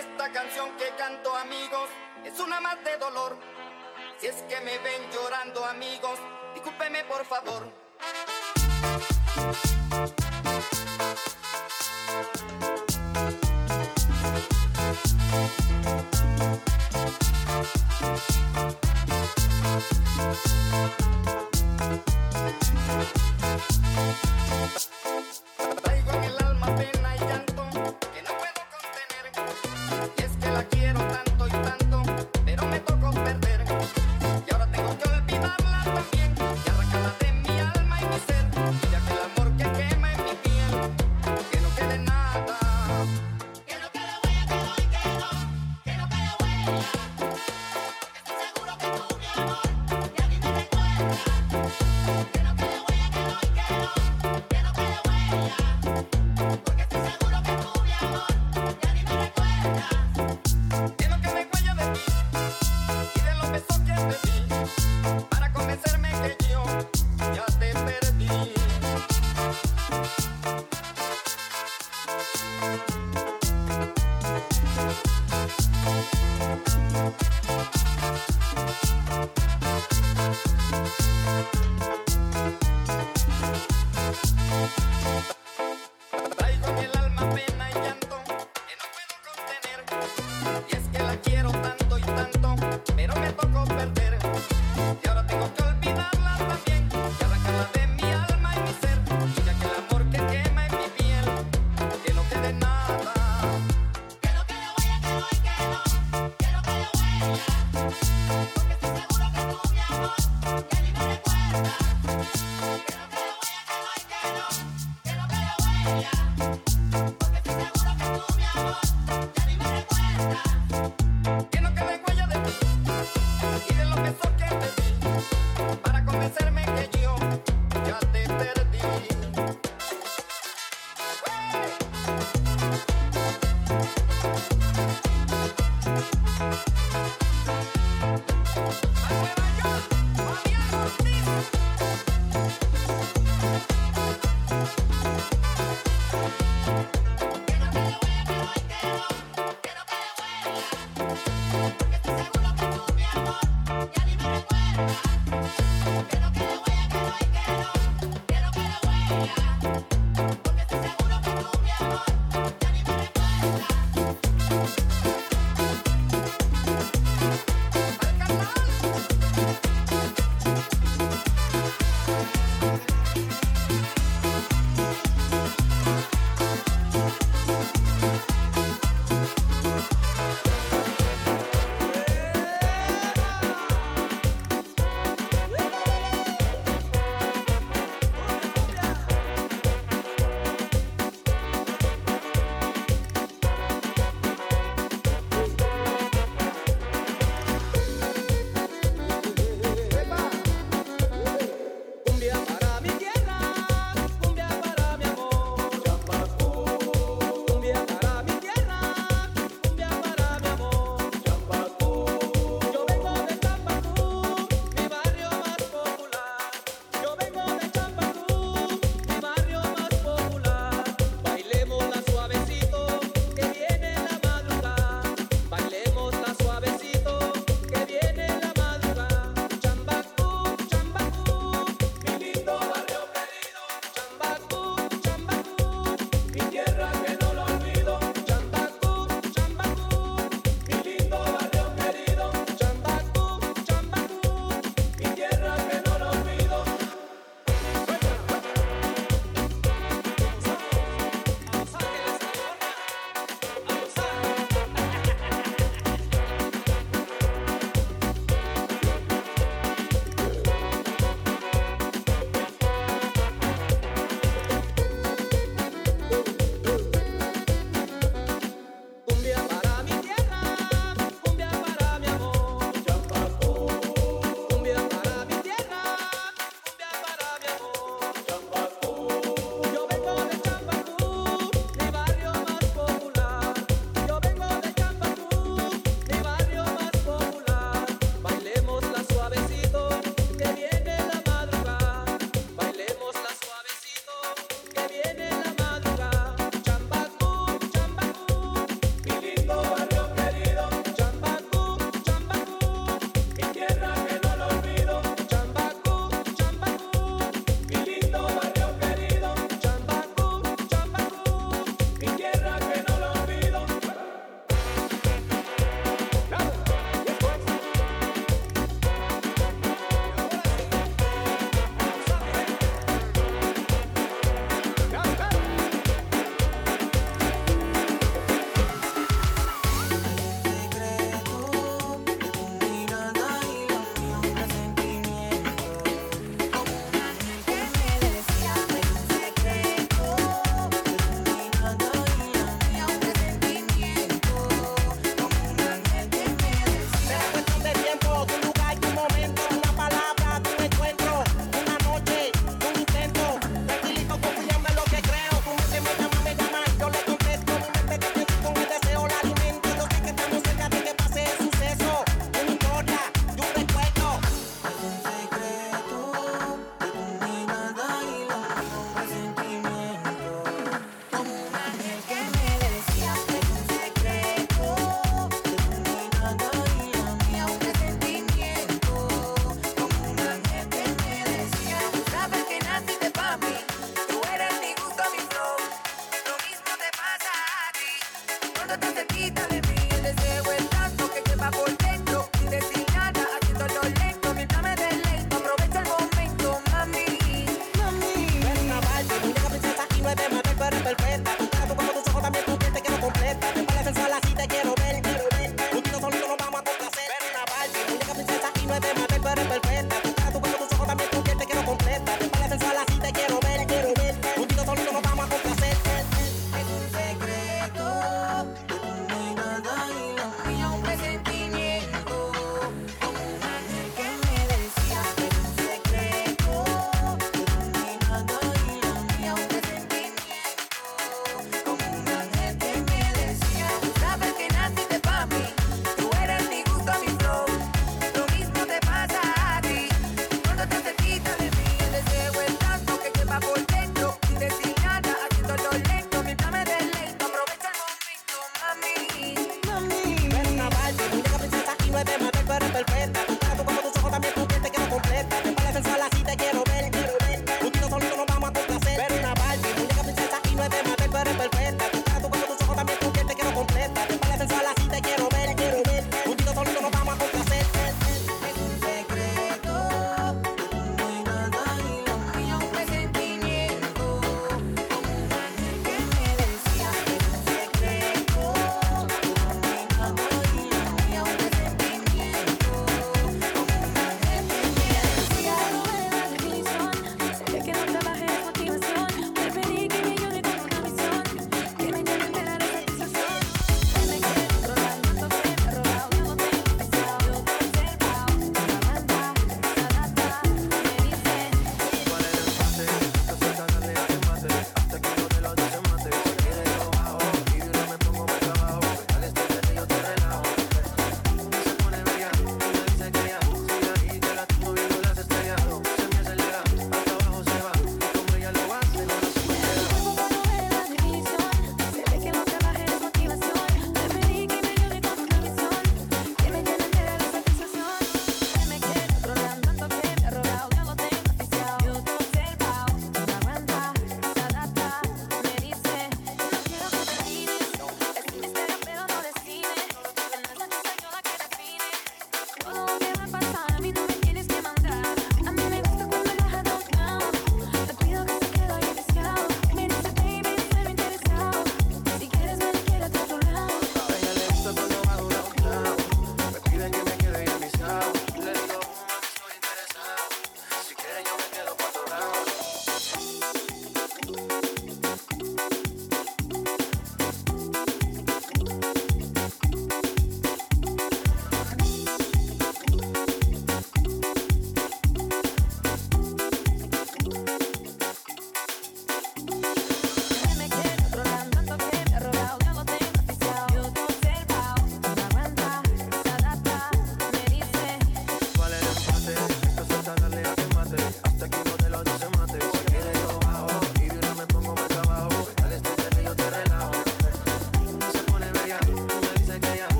Esta canción que canto amigos es una más de dolor. Si es que me ven llorando amigos, discúlpeme por favor.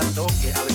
La toque,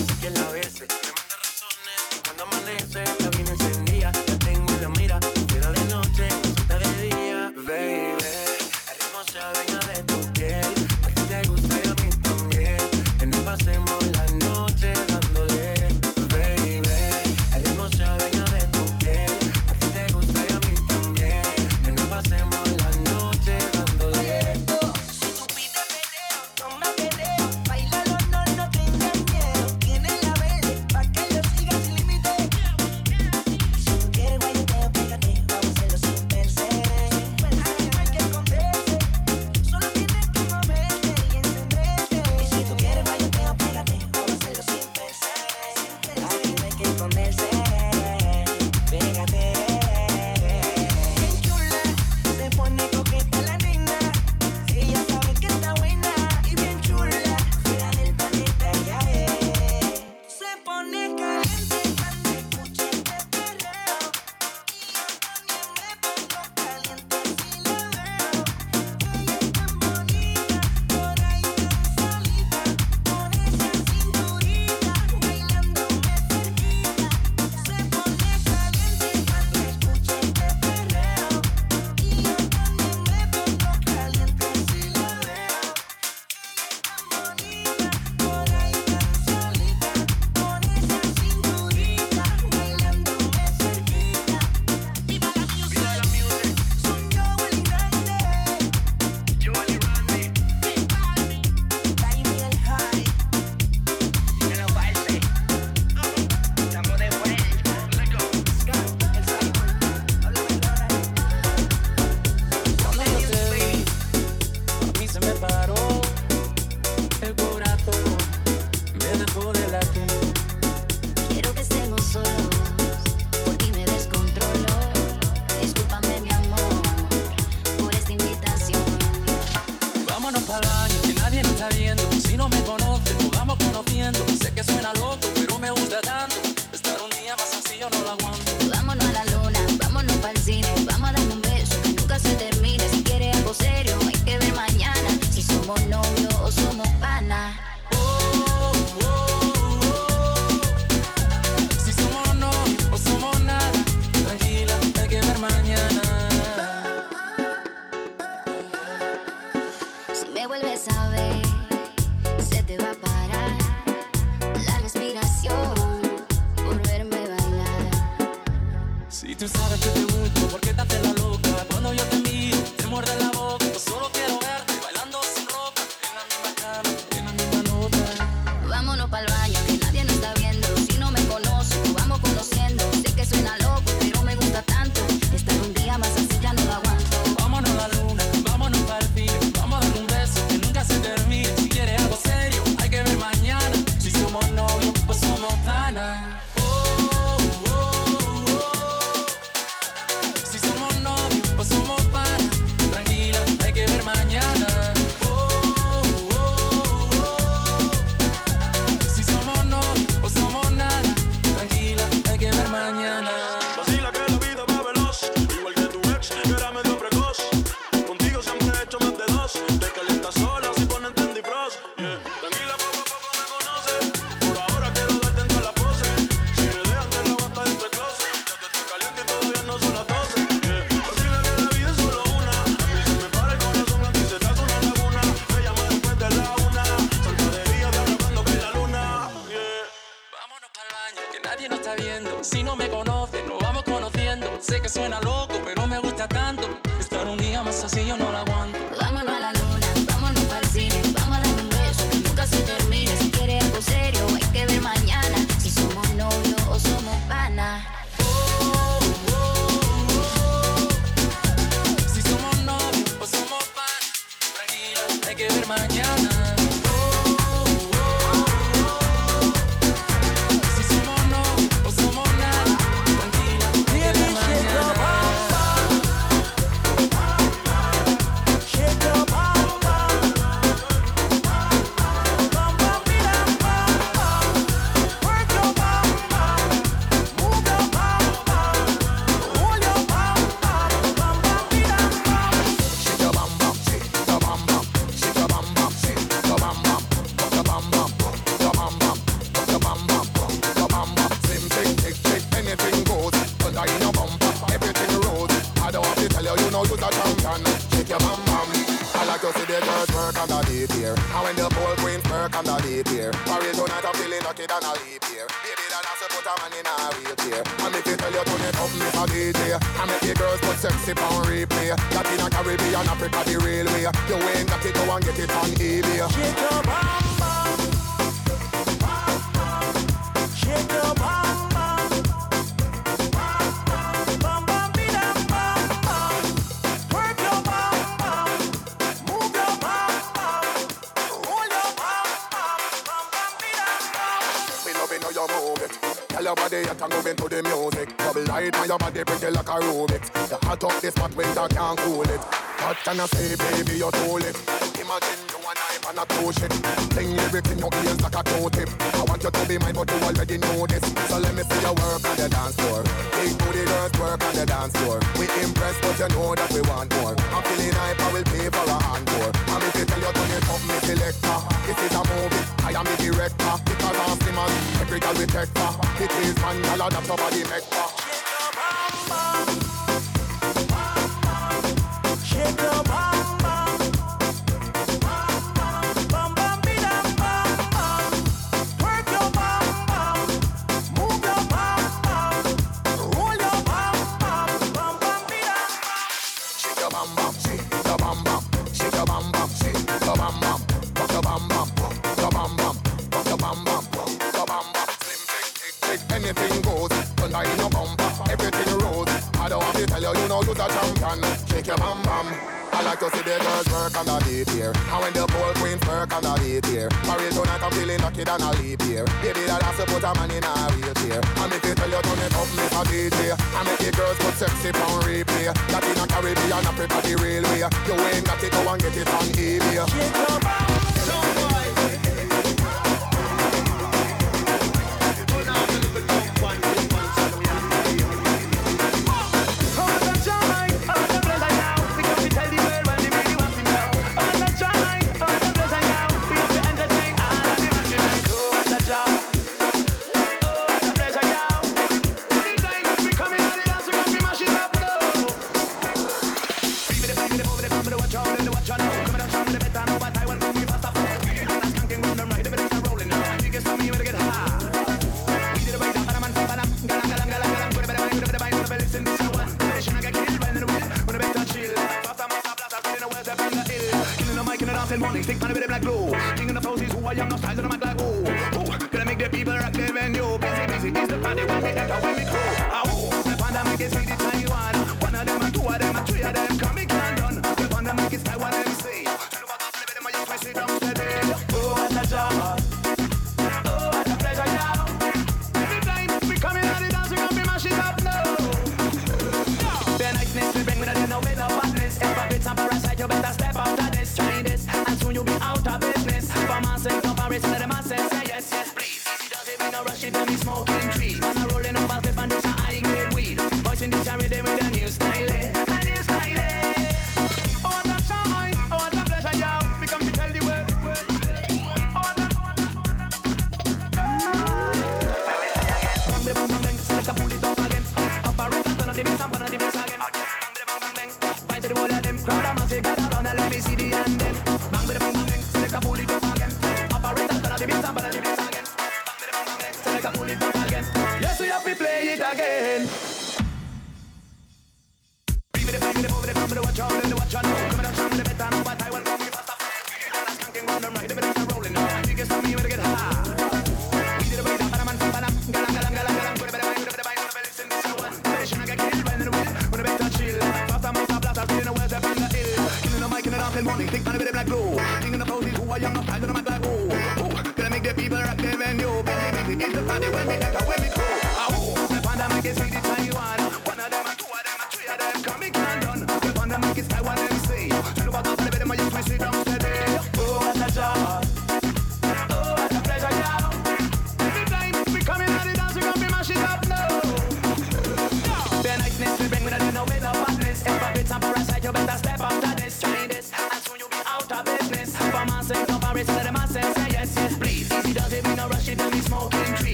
on the deep here, and when the pole queens work on the deep here. Parade tonight, I'm feeling lucky than a leap here. Baby, that has to put a man in a wheelchair. And if you tell you turn it up, Mr. DJ, I make the girls put sexy on replay. That in a Caribbean, Africa, the railway. You ain't got it, go and get it on eBay. Shake your bum bum, shake your bum bum, bum Body you can move into the music. Bubble light on your body pretty like a Rubik's. You hot up this spot winter can't cool it. What can I say, baby? You told it. Imagine and a two shit. Sing lyrics in your ears like a Q-tip. I want you to be mine, but you already know this. So let me see your work on the dance floor. Big booty girls work on the dance floor. We impressed, but you know that we want more. I'm feeling hype, I will pay for a encore. And if you tell you turn it up, me selector. This is a movie, I am the director. Because I'm slim as every girl we take for. It is man, girl, that's somebody make for. Anything goes. Under in your bumper, everything rolls. I don't have to tell you, you know you're the champion. Shake your bum bum. I like to see the girls work on the deep here. And when the pole queens work on the deep here. Parade tonight, I'm feeling lucky than a leap here. Baby, that has to put a man in a wheelchair. And if you tell you turn it up, Mr. DJ. I make the girls put sexy on replay. In a Caribbean, Africa, the railway. You ain't got it, go and get it on eBay. Shake your bum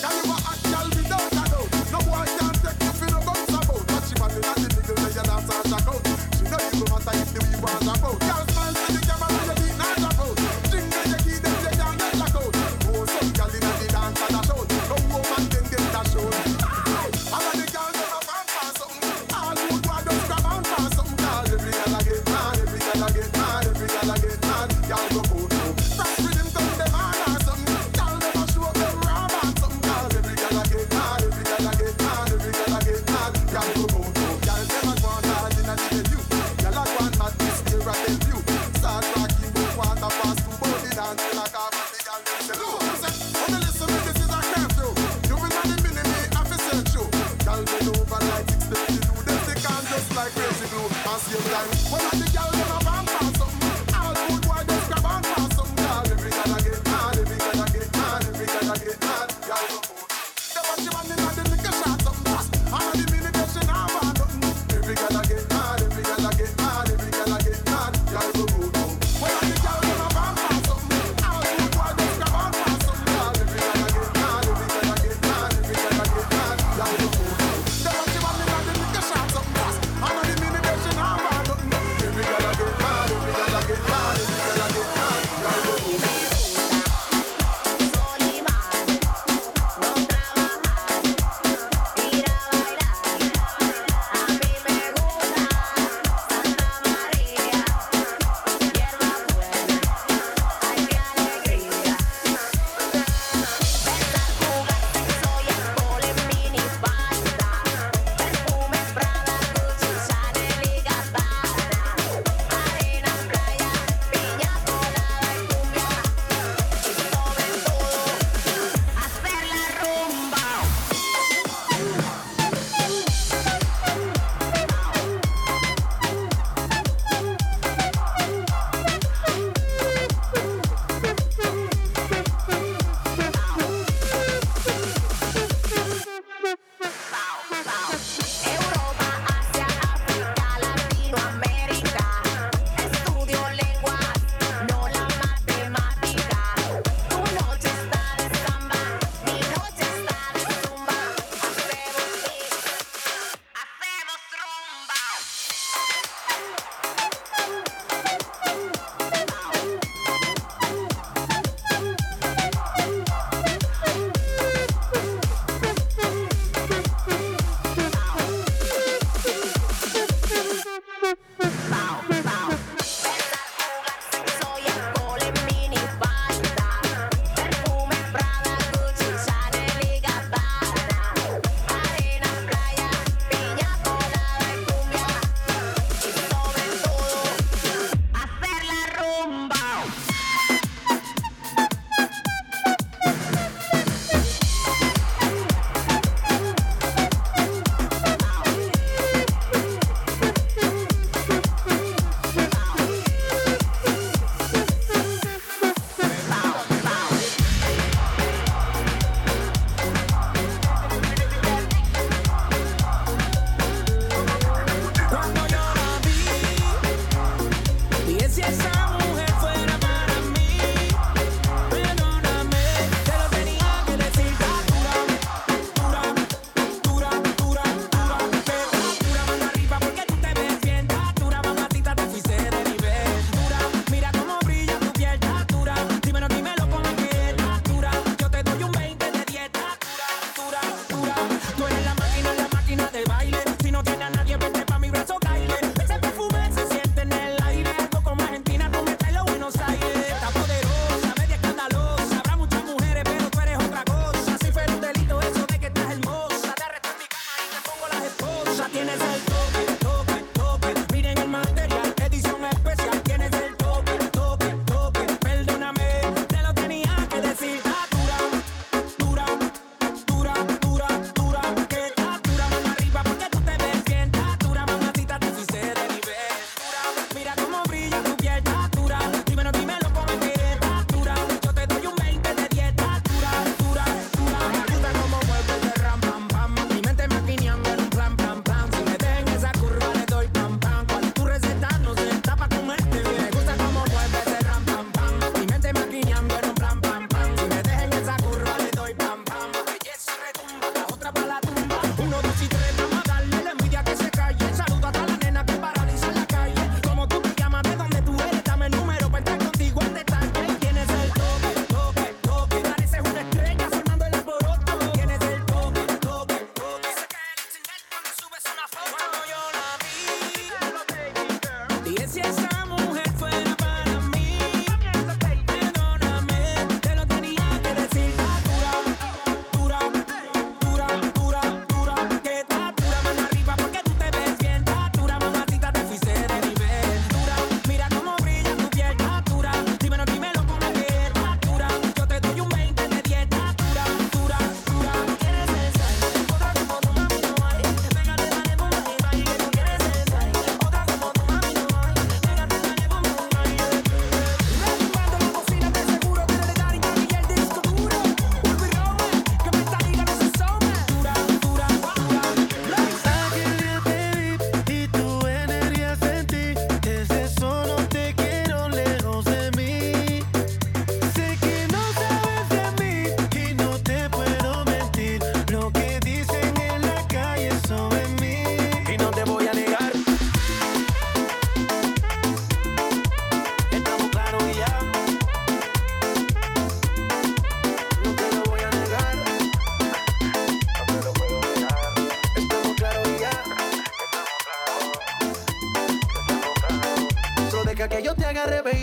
杨玉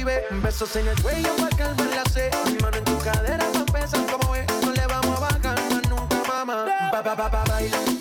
vive. Besos en el cuello para calmar la sed. Mi mano en tu cadera para empezar como es. No le vamos a bajar más nunca, mamá. Ba, ba, ba, ba, baila.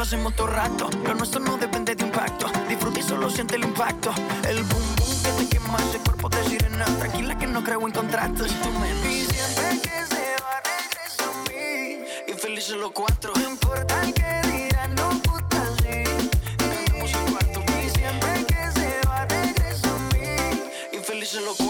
lo hacemos todo rato. Lo nuestro no depende de impacto. Disfruta y solo siente el impacto. El boom boom que te quema ese cuerpo de sirena. Tranquila que no creo en contratos. Y siempre que se va, regreso a mí. Infelices los cuatro. No importa que dirán, no puta sí. Cantamos el cuarto. Y siempre que se va, regreso a mí. Infelices los cuatro.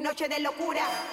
noche de locura.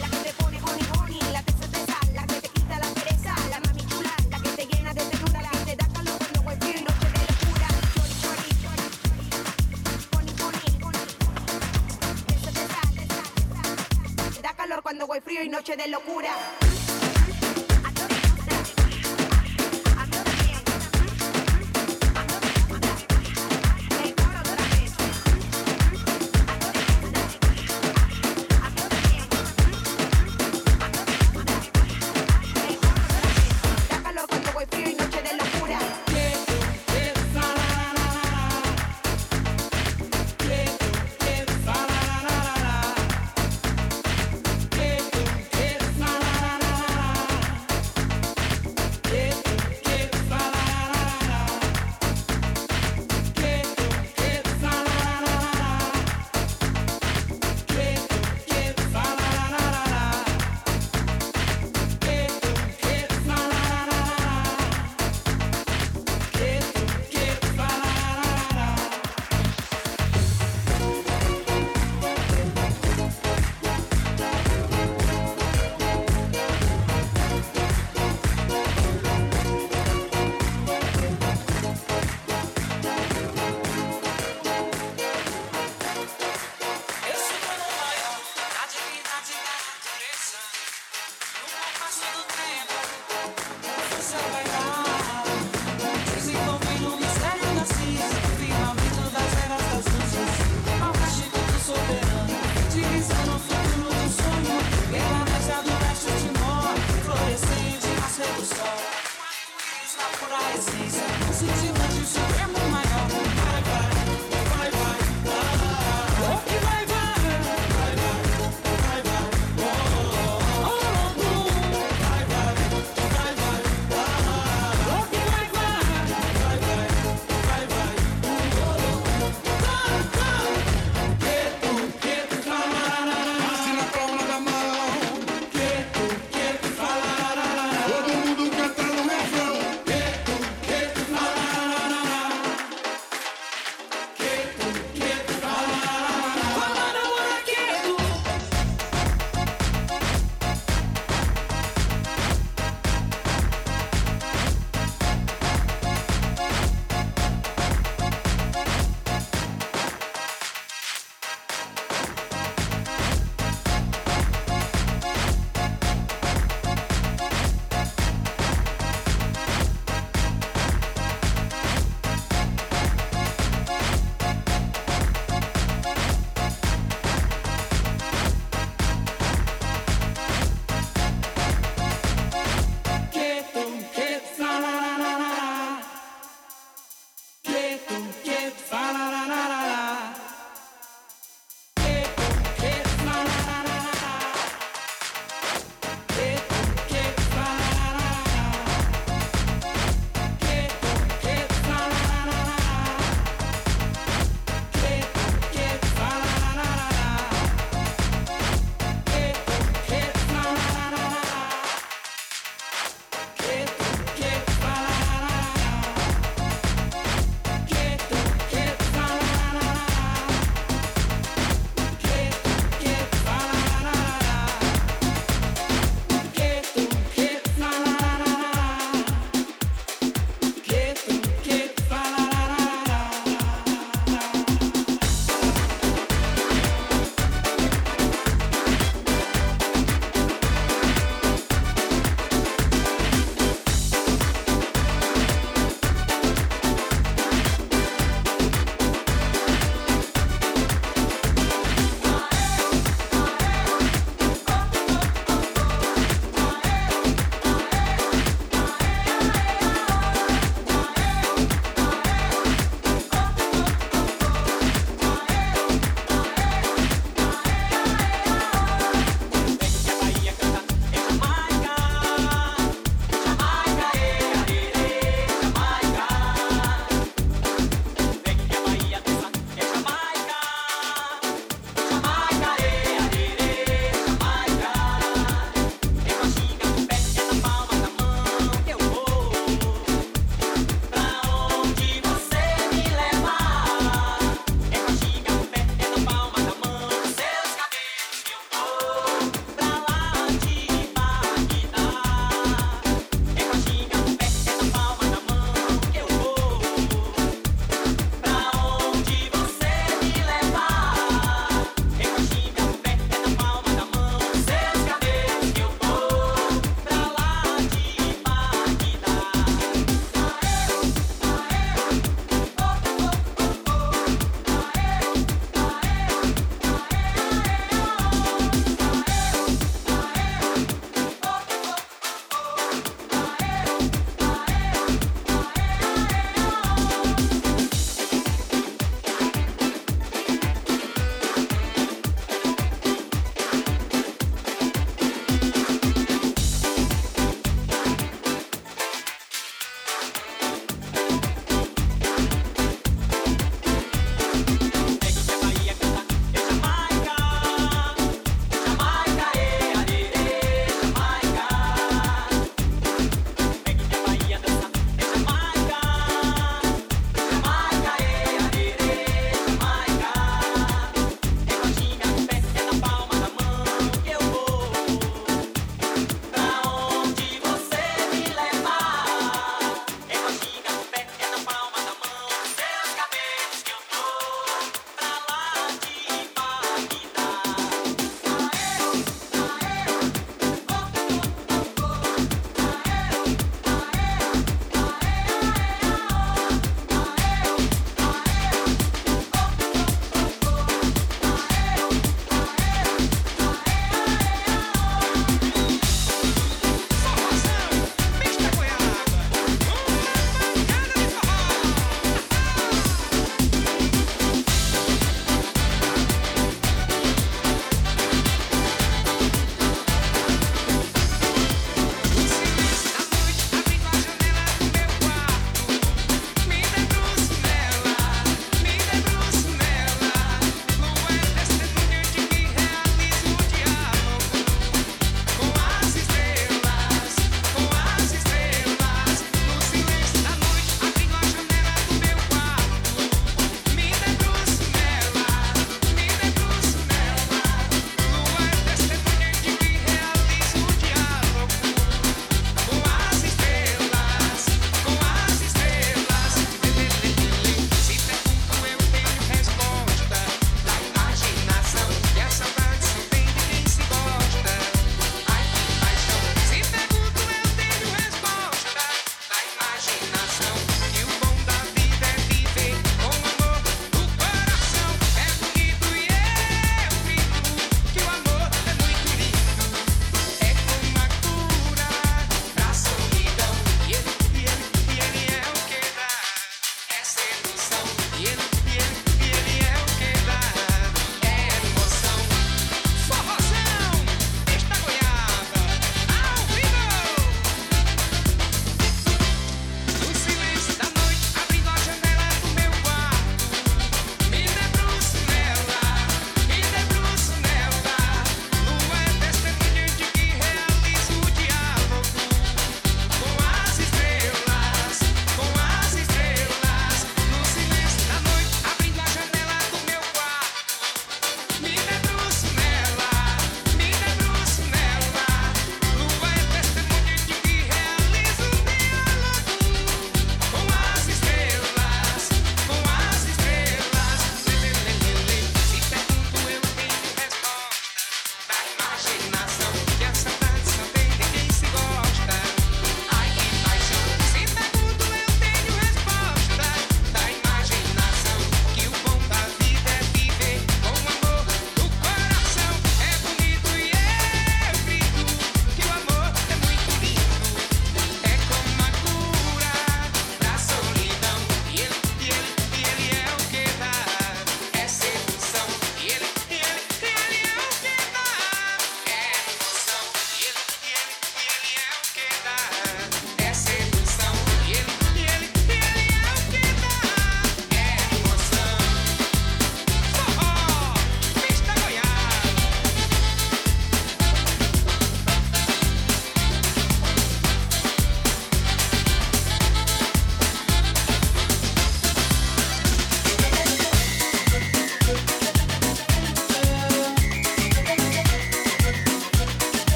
la que te pone honey la que se la que te quita la la la que llena de te da calor cuando cualquier noche de locura. Frío y noche de locura.